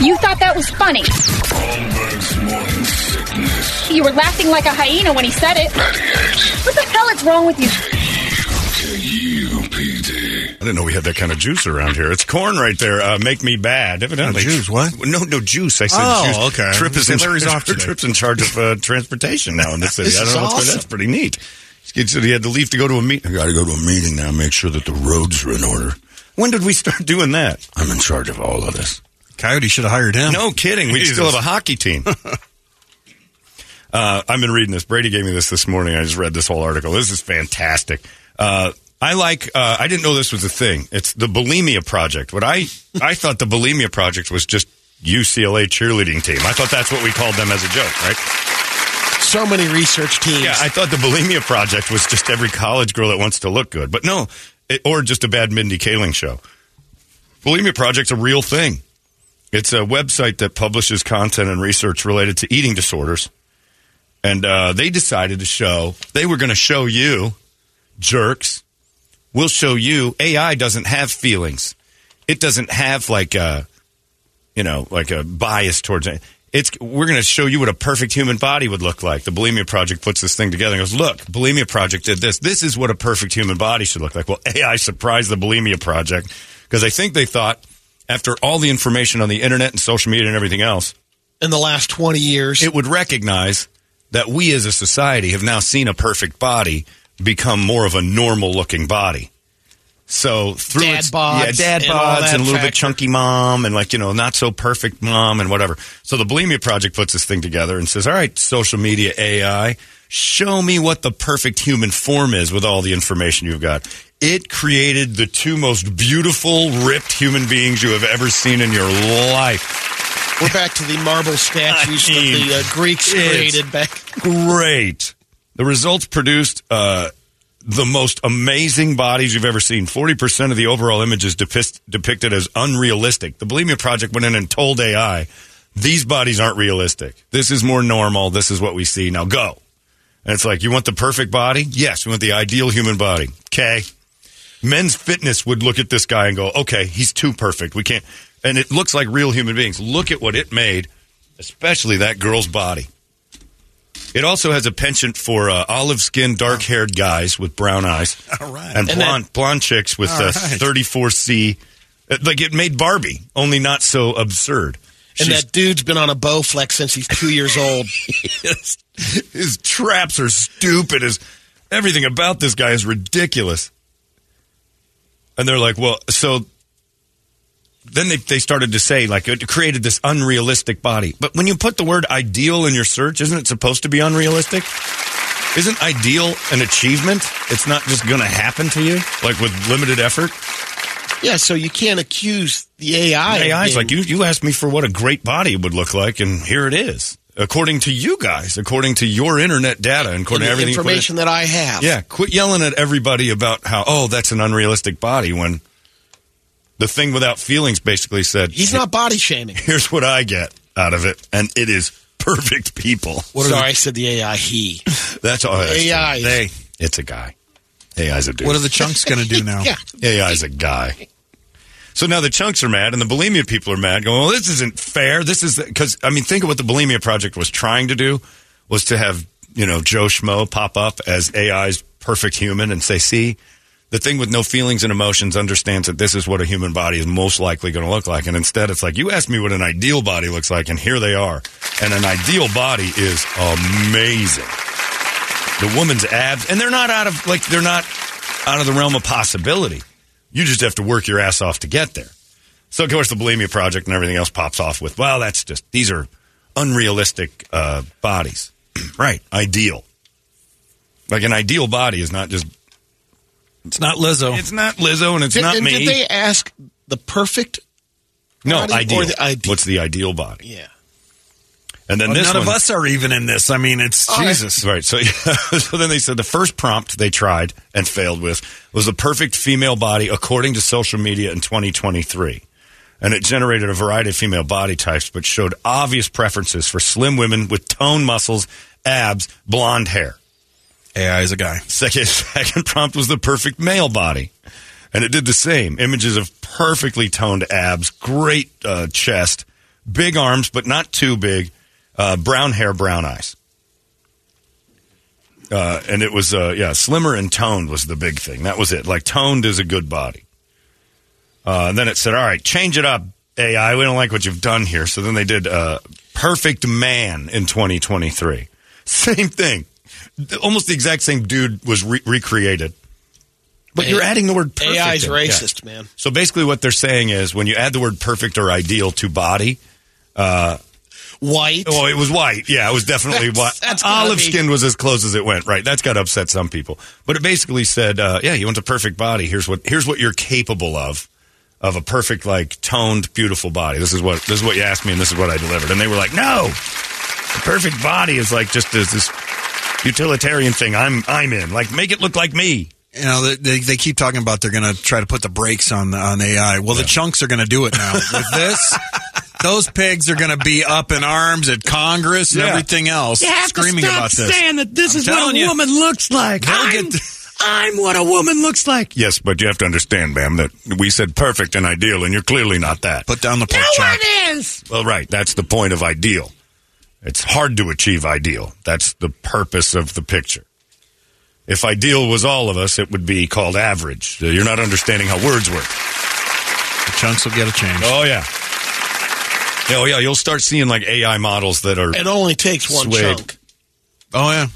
You thought that was funny. Holmberg's morning sickness. You were laughing like a hyena when he said it. What the hell is wrong with you? I didn't know we had that kind of juice around here. It's corn right there. Uh, make me bad. Evidently, Oh, juice, what? No, no juice. I said Oh, juice. okay. Trip is in Larry's charge. off today. Trip's in charge of uh, transportation now in the city. This I don't is know what's going. awesome. That's pretty neat. He said he had to leave to go to a meeting. I gotta go to a meeting now, make sure that the roads are in order. When did we start doing that? I'm in charge of all of this. Coyote should have hired him. No kidding. We Jesus. still have a hockey team. uh, I've been reading this. Brady gave me this this morning. I just read this whole article. This is fantastic. Uh, I like. Uh, I didn't know this was a thing. It's the Bulimia Project. What I I thought the Bulimia Project was just UCLA cheerleading team. I thought that's what we called them as a joke, right? so many research teams. Yeah, I thought the Bulimia Project was just every college girl that wants to look good, but no, it, or just a bad Mindy Kaling show. Bulimia Project's a real thing. It's a website that publishes content and research related to eating disorders, and uh, they decided to show they were going to show you jerks. We'll show you AI doesn't have feelings. It doesn't have like a, you know, like a bias towards it. It's we're going to show you what a perfect human body would look like. The Bulimia Project puts this thing together and goes, "Look, Bulimia Project did this. This is what a perfect human body should look like." Well, AI surprised the Bulimia Project because I think they thought after all the information on the internet and social media and everything else, in the last 20 years. it would recognize that we as a society have now seen a perfect body become more of a normal looking body. So through Dad its, bods yeah, dad and bods and a little bit chunky mom and like you know not so perfect mom and whatever. So the Bulimia Project puts this thing together and says, "All right, social media AI, show me what the perfect human form is with all the information you've got." It created the two most beautiful, ripped human beings you have ever seen in your life. We're back to the marble statues I mean, that the uh, Greeks created back. great. The results produced uh, the most amazing bodies you've ever seen. 40% of the overall images depict, depicted as unrealistic. The Bulimia Project went in and told AI, these bodies aren't realistic. This is more normal. This is what we see. Now go. And it's like, you want the perfect body? Yes, we want the ideal human body. Okay. Men's fitness would look at this guy and go, okay, he's too perfect. We can't. And it looks like real human beings. Look at what it made, especially that girl's body. It also has a penchant for uh, olive skinned, dark haired guys with brown eyes. All right. And, And blonde, blonde chicks with uh, right. 34C. Uh, Like it made Barbie, only not so absurd. And She's- that dude's been on a Bowflex since he's two years old. his, his traps are stupid. His everything about this guy is ridiculous. And they're like, well, so then they they started to say like it created this unrealistic body. But when you put the word ideal in your search, isn't it supposed to be unrealistic? Isn't ideal an achievement? It's not just going to happen to you like with limited effort. Yeah, so you can't accuse the AI. AI's being- like you. You asked me for what a great body would look like, and here it is. According to you guys, according to your internet data, and according to the everything. you put in- information that I have. Yeah, quit yelling at everybody about how oh that's an unrealistic body when the thing without feelings basically said He's not body shaming. Here's what I get out of it, and it is perfect people. Sorry, I said the AI. He. That's all. AI. They. It's a guy. AI's a dude. What are the chunks going to do now? Yeah. AI's a guy. So now the chunks are mad, and the bulimia people are mad, going, "Well, this isn't fair. This is because I mean, think of what the bulimia project was trying to do was to have you know Joe Schmo pop up as AI's perfect human and say, see." The thing with no feelings and emotions understands that this is what a human body is most likely going to look like. And instead, it's like, you asked me what an ideal body looks like, and here they are. And an ideal body is amazing. The woman's abs, and they're not out of, like, they're not out of the realm of possibility. You just have to work your ass off to get there. So, of course, the bulimia project and everything else pops off with, well, that's just, these are unrealistic uh, bodies. right. Ideal. Like an ideal body is not just, It's not Lizzo. it's not Lizzo and it's Did, not and me. did they ask the perfect? no, body or the ideal? What's the ideal body? Yeah. And then Well, this none of us are even in this. I mean, it's All right. Jesus. Right. So, so then they said the first prompt they tried and failed with was the perfect female body according to social media in 2023. And it generated a variety of female body types, but showed obvious preferences for slim women with toned muscles, abs, blonde hair. AI is a guy. Second, second prompt was the perfect male body. And it did the same. Images of perfectly toned abs, great uh, chest, big arms, but not too big, uh, brown hair, brown eyes. Uh, and it was, uh, yeah, slimmer and toned was the big thing. That was it. Like, toned is a good body. Uh, and then it said, all right, change it up, AI. We don't like what you've done here. So then they did uh, perfect man in 2023. Same thing. Almost the exact same dude was re- recreated. But you're adding the word perfect. AI is racist, Yeah. man. So basically, what they're saying is when you add the word perfect or ideal to body, White. Oh, it was white. Yeah, it was definitely That's- white. that's Olive be- skin was as close as it went. Right. That's got to upset some people. But it basically said, uh, yeah, you want a perfect body. Here's what here's what you're capable of. Of a perfect, like toned, beautiful body. This is what this is what you asked me, and this is what I delivered. And they were like, "No, the perfect body is like just this, this utilitarian thing. I'm I'm in. Like, make it look like me. You know, they, they, they keep talking about they're going to try to put the brakes on on AI. Well, the chunks are going to do it now. With this, those pigs are going to be up in arms at Congress and Yeah. everything else, screaming about this. Saying that this I'm is what a you. woman looks like. I'm, the- I'm what a woman looks like. Yes, but you have to understand, ma'am, that we said perfect and ideal, and you're clearly not that. Put down the pork No chop. one is. Well, right. That's the point of ideal. It's hard to achieve ideal. That's the purpose of the picture. If ideal was all of us, it would be called average. You're not understanding how words work. The chunks will get a change. Oh, yeah. Oh, yeah. You'll start seeing like AI models that are. It only takes one Swayed. chunk. Oh yeah.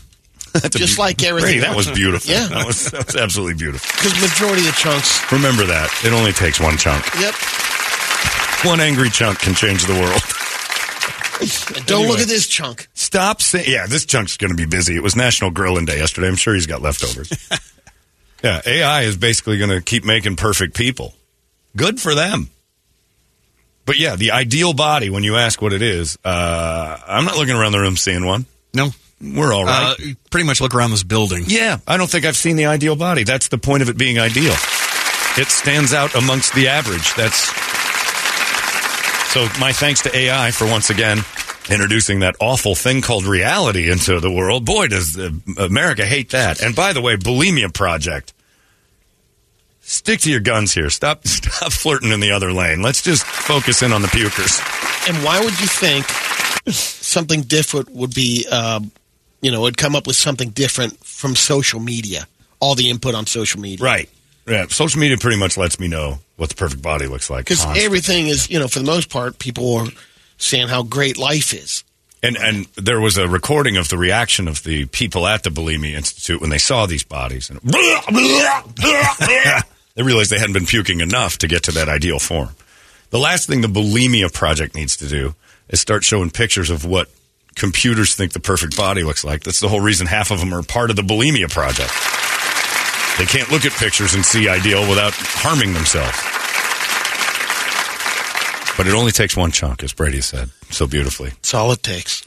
That's just beau- like everything Brady, that was beautiful. Yeah. That was, that was absolutely beautiful. Because majority of the chunks. Remember that. It only takes one chunk. Yep. One angry chunk can change the world. Don't Anyway. look at this chunk. Stop saying. Yeah, this chunk's going to be busy. It was National Grilling Day yesterday. I'm sure he's got leftovers. yeah, AI is basically going to keep making perfect people. Good for them. But yeah, the ideal body, when you ask what it is, uh, I'm not looking around the room seeing one. No. We're all right. Uh, pretty much look around this building. yeah, I don't think I've seen the ideal body. That's the point of it being ideal. It stands out amongst the average. That's so. My thanks to AI for once again introducing that awful thing called reality into the world. Boy, does America hate that! And by the way, Bulimia Project. Stick to your guns here. Stop, stop flirting in the other lane. Let's just focus in on the pukers. And why would you think something different would be, um, you know, would come up with something different from social media? All the input on social media. Right. Yeah. Social media pretty much lets me know what the perfect body looks like. Because everything is, you know, for the most part, people are saying how great life is. And and there was a recording of the reaction of the people at the Bulimia Institute when they saw these bodies, and they realized they hadn't been puking enough to get to that ideal form. The last thing the Bulimia Project needs to do is start showing pictures of what computers think the perfect body looks like. That's the whole reason half of them are part of the Bulimia Project. They can't look at pictures and see ideal without harming themselves. But it only takes one chunk, as Brady said so beautifully. That's all it takes.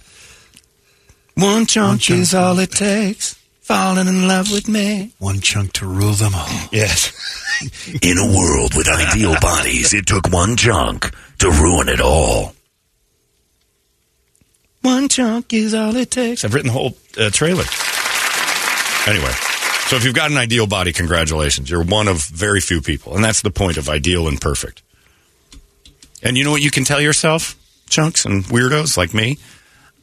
One chunk, is all it takes. Falling in love with me. One chunk to rule them all. Yes. In a world with ideal bodies, it took one chunk to ruin it all. One chunk is all it takes. I've written the whole uh, trailer. Anyway, so if you've got an ideal body, congratulations. You're one of very few people. And that's the point of ideal and perfect. And you know what you can tell yourself, chunks and weirdos like me?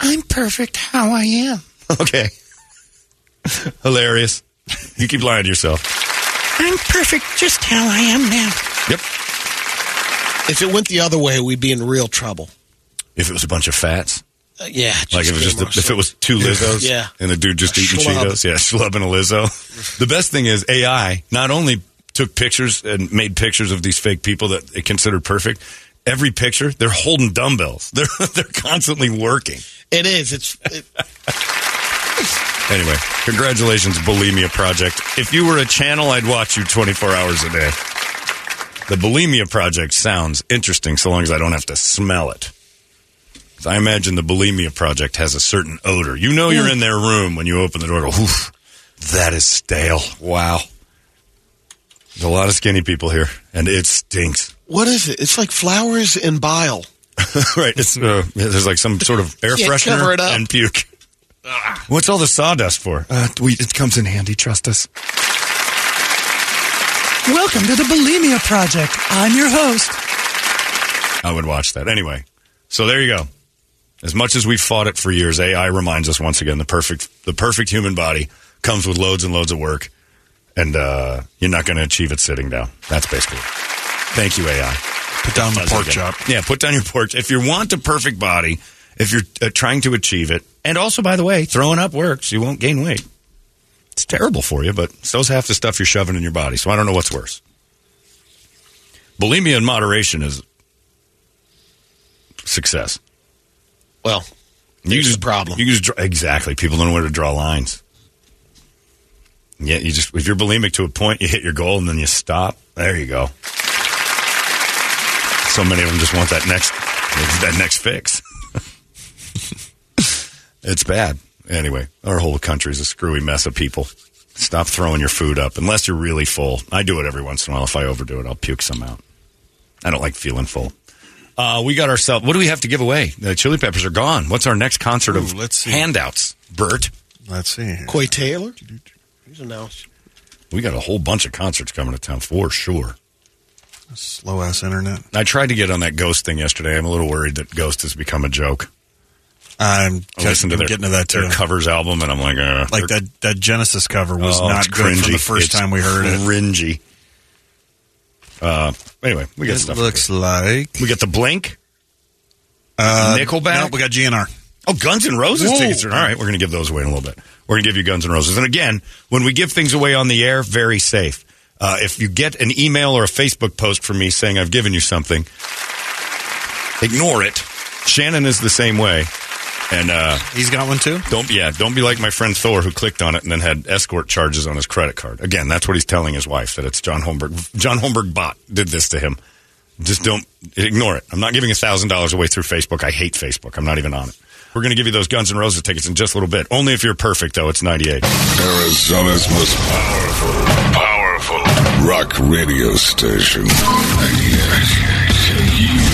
I'm perfect how I am. Okay. Hilarious. You keep lying to yourself. I'm perfect just how I am now. Yep. If it went the other way, we'd be in real trouble. If it was a bunch of fats. Uh, yeah. Like if it was just a, if it was two Lizzos, Yeah. and a dude just A eating schlub. Cheetos, yeah, schlub and a Lizzo. the best thing is AI not only took pictures and made pictures of these fake people that they considered perfect. Every picture, they're holding dumbbells. They're they're constantly working. It is. It's. It, Anyway, congratulations, Bulimia Project. If you were a channel, I'd watch you 24 hours a day. The Bulimia Project sounds interesting so long as I don't have to smell it. I imagine the Bulimia Project has a certain odor. You know you're in their room when you open the door. Go, Oof, that is stale. Wow. There's a lot of skinny people here, and it stinks. what is it? It's like flowers and bile. right. It's uh, there's like some sort of air Can't freshener cover it up. and puke. What's all the sawdust for? Uh, we, it comes in handy. Trust us. Welcome to the Bulimia Project. I'm your host. I would watch that anyway. So there you go. As much as we've fought it for years, AI reminds us once again the perfect the perfect human body comes with loads and loads of work, and uh, you're not going to achieve it sitting down. That's basically. it. Thank you, AI. Put down the pork chop. Yeah, put down your pork. If you want a perfect body, if you're uh, trying to achieve it, and also, by the way, throwing up works. You won't gain weight. It's terrible for you, but so's half the stuff you're shoving in your body. So I don't know what's worse. Bulimia in moderation is success. Well, You just problem. You just exactly. People don't know where to draw lines. Yeah, you just if you're bulimic to a point, you hit your goal and then you stop. There you go. So many of them just want that next that next fix. It's bad. Anyway, our whole country is a screwy mess of people. Stop throwing your food up unless you're really full. I do it every once in a while. If I overdo it, I'll puke some out. I don't like feeling full. Uh, we got ourselves. What do we have to give away? The Chili Peppers are gone. What's our next concert of let's see. handouts? Bert, Let's see. Corey Taylor. He's announced. we got a whole bunch of concerts coming to town for sure. Slow ass internet. I tried to get on that Ghost thing yesterday. I'm a little worried that Ghost has become a joke. I'm I listened to their, getting to that too. their covers album, and I'm like, uh, Like that that Genesis cover was oh, not good from cringy. the first It's time we heard it. Cringy. Uh, anyway, we got It stuff. looks like we got the Blink. uh, Nickelback? No, we got GNR. Oh, Guns N' Roses Whoa. tickets. All right, we're going to give those away in a little bit. We're going to give you Guns N' Roses. And again, when we give things away on the air, very safe. Uh, if you get an email or a Facebook post from me saying I've given you something, ignore it. Shannon is the same way. And uh, He's got one too. don't yeah, don't be like my friend Thor who clicked on it and then had escort charges on his credit card. Again, that's what he's telling his wife that it's John Holmberg. John Holmberg bot did this to him. Just don't ignore it. I'm not giving thousand dollars away through Facebook. I hate Facebook. I'm not even on it. We're going to give you those Guns N' Roses tickets in just a little bit. Only if you're perfect, though. It's 98. Arizona's most powerful, powerful rock radio station. UPD.